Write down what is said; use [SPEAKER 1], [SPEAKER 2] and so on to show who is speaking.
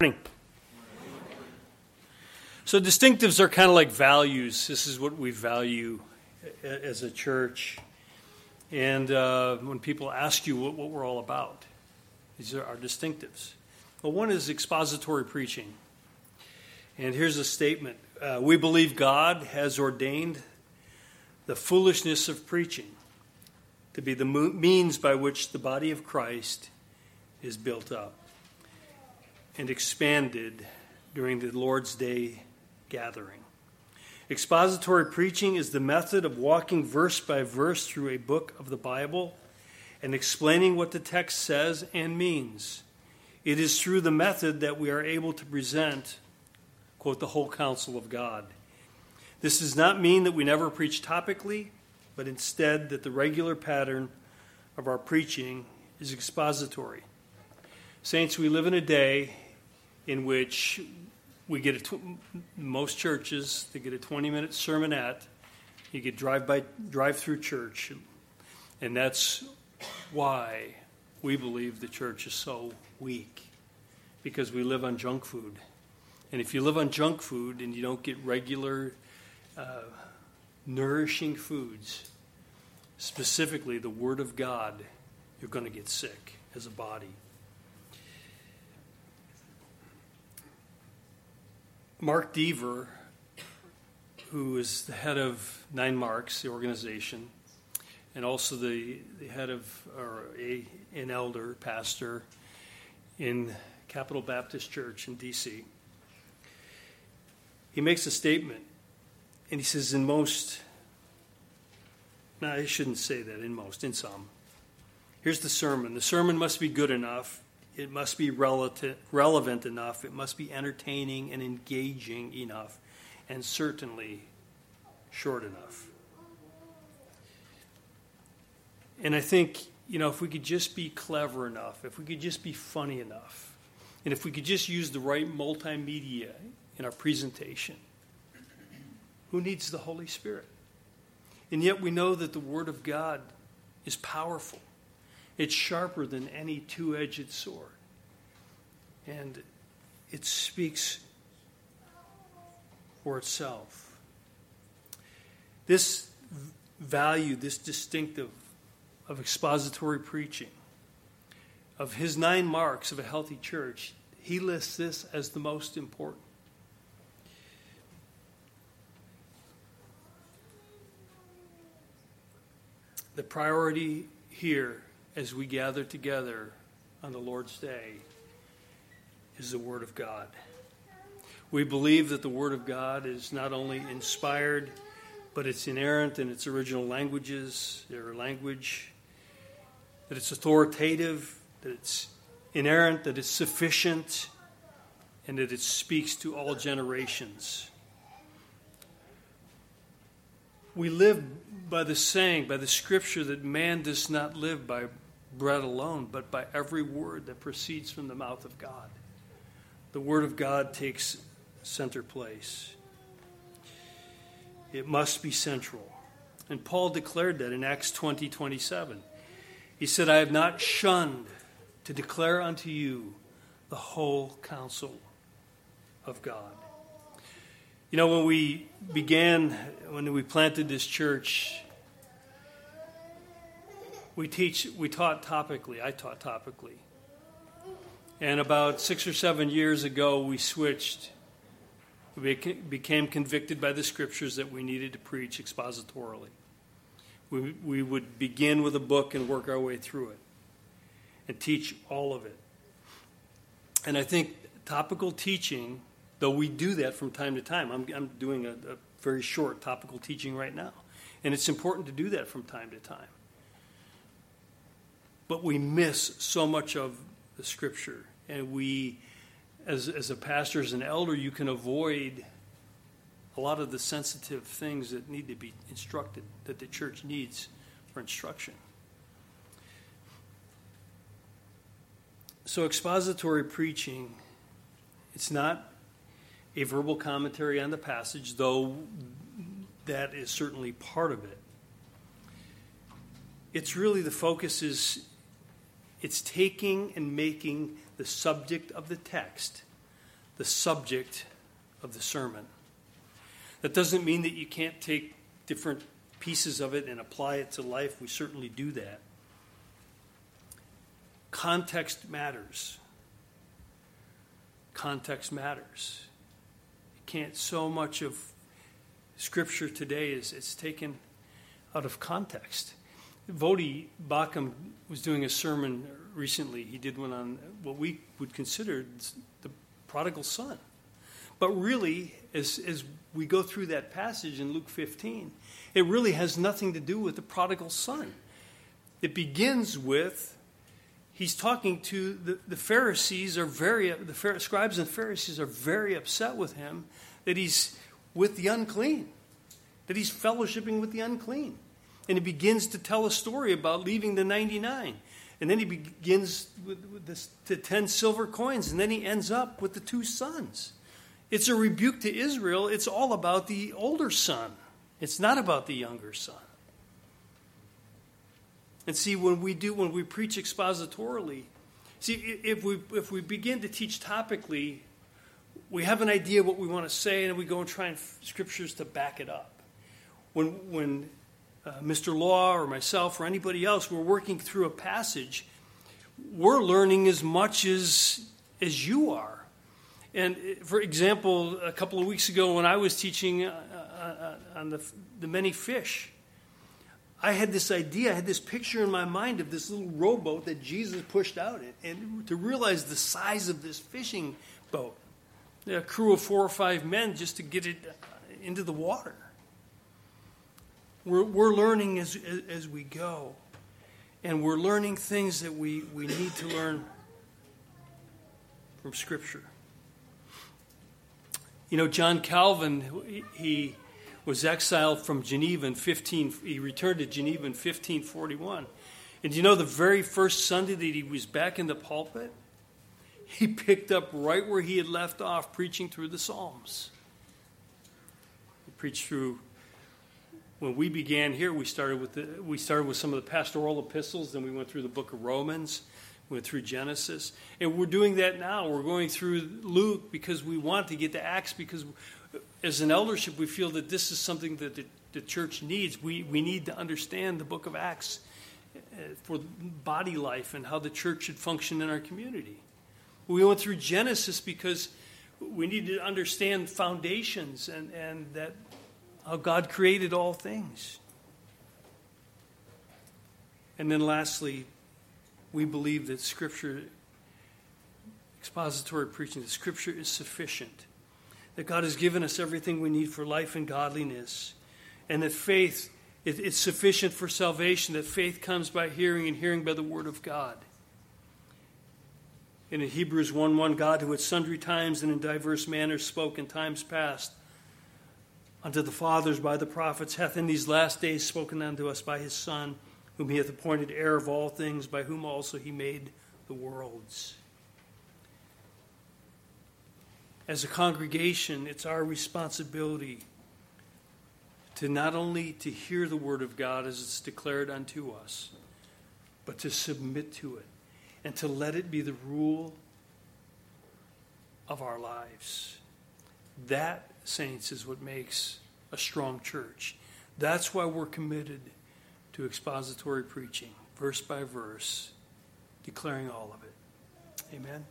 [SPEAKER 1] Morning. So, distinctives are kind of like values. This is what we value as a church. And uh, when people ask you what, what, we're all about, these are our distinctives. Well, one is expository preaching. And here's a statement uh, We believe God has ordained the foolishness of preaching to be the means by which the body of Christ is built up and expanded during the Lord's Day gathering. Expository preaching is the method of walking verse by verse through a book of the Bible and explaining what the text says and means. It is through the method that we are able to present, quote, the whole counsel of God. This does not mean that we never preach topically, but instead that the regular pattern of our preaching is expository. Saints, we live in a day in which we get a tw- most churches they get a 20 minute sermonette. You get drive by drive through church. And that's why we believe the church is so weak because we live on junk food. And if you live on junk food and you don't get regular uh, nourishing foods specifically the word of god you're going to get sick as a body Mark Dever, who is the head of Nine Marks, the organization, and also the, the head of, or a, an elder, pastor in Capital Baptist Church in D.C., he makes a statement, and he says, in most, no, I shouldn't say that, in most, in some. Here's the sermon. The sermon must be good enough it must be relative, relevant enough. It must be entertaining and engaging enough, and certainly short enough. And I think, you know, if we could just be clever enough, if we could just be funny enough, and if we could just use the right multimedia in our presentation, who needs the Holy Spirit? And yet we know that the Word of God is powerful. It's sharper than any two edged sword. And it speaks for itself. This value, this distinctive of expository preaching, of his nine marks of a healthy church, he lists this as the most important. The priority here as we gather together on the Lord's Day is the Word of God. We believe that the Word of God is not only inspired, but it's inerrant in its original languages, their language, that it's authoritative, that it's inerrant, that it's sufficient, and that it speaks to all generations. We live by the saying, by the scripture, that man does not live by bread alone, but by every word that proceeds from the mouth of God. The Word of God takes center place. It must be central. And Paul declared that in Acts 20 27. He said, I have not shunned to declare unto you the whole counsel of God. You know, when we began, when we planted this church, we teach, we taught topically. I taught topically. And about six or seven years ago, we switched. We became convicted by the scriptures that we needed to preach expositorily. We, we would begin with a book and work our way through it and teach all of it. And I think topical teaching, though we do that from time to time, I'm, I'm doing a, a very short topical teaching right now. And it's important to do that from time to time but we miss so much of the scripture. And we, as, as a pastor, as an elder, you can avoid a lot of the sensitive things that need to be instructed, that the church needs for instruction. So, expository preaching, it's not a verbal commentary on the passage, though that is certainly part of it. It's really the focus is it's taking and making the subject of the text the subject of the sermon. That doesn't mean that you can't take different pieces of it and apply it to life. We certainly do that. Context matters. Context matters. You can't, so much of Scripture today is it's taken out of context. Voddie Baucham was doing a sermon recently. He did one on what we would consider the prodigal son. But really, as, as we go through that passage in Luke 15, it really has nothing to do with the prodigal son. It begins with he's talking to the, the Pharisees are very the scribes and Pharisees are very upset with him that he's with the unclean, that he's fellowshipping with the unclean. And he begins to tell a story about leaving the 99. And then he begins with, with this, the 10 silver coins, and then he ends up with the two sons. It's a rebuke to Israel. It's all about the older son, it's not about the younger son. And see, when we do, when we preach expositorily, see, if we, if we begin to teach topically, we have an idea what we want to say, and we go and try and scriptures to back it up. When, when uh, Mr. Law or myself or anybody else, we're working through a passage, we're learning as much as, as you are. And uh, for example, a couple of weeks ago when I was teaching uh, on the, the many fish, I had this idea, I had this picture in my mind of this little rowboat that Jesus pushed out, and to realize the size of this fishing boat, a crew of four or five men just to get it into the water. We're, we're learning as, as we go. And we're learning things that we, we need to learn from Scripture. You know, John Calvin, he was exiled from Geneva in 15, he returned to Geneva in 1541. And you know the very first Sunday that he was back in the pulpit? He picked up right where he had left off preaching through the Psalms. He preached through when we began here, we started with the, we started with some of the pastoral epistles, then we went through the book of Romans, went through Genesis, and we're doing that now. We're going through Luke because we want to get to Acts because as an eldership, we feel that this is something that the, the church needs. We we need to understand the book of Acts uh, for body life and how the church should function in our community. We went through Genesis because we need to understand foundations and, and that how God created all things. And then lastly, we believe that Scripture, expository preaching, that Scripture is sufficient, that God has given us everything we need for life and godliness, and that faith it, it's sufficient for salvation, that faith comes by hearing and hearing by the Word of God. And in Hebrews 1 1, God, who at sundry times and in diverse manners spoke in times past unto the fathers by the prophets, hath in these last days spoken unto us by his Son, whom he hath appointed heir of all things, by whom also he made the worlds. As a congregation, it's our responsibility to not only to hear the word of God as it's declared unto us, but to submit to it and to let it be the rule of our lives. That saints, is what makes a strong church. That's why we're committed to expository preaching, verse by verse, declaring all of it. Amen.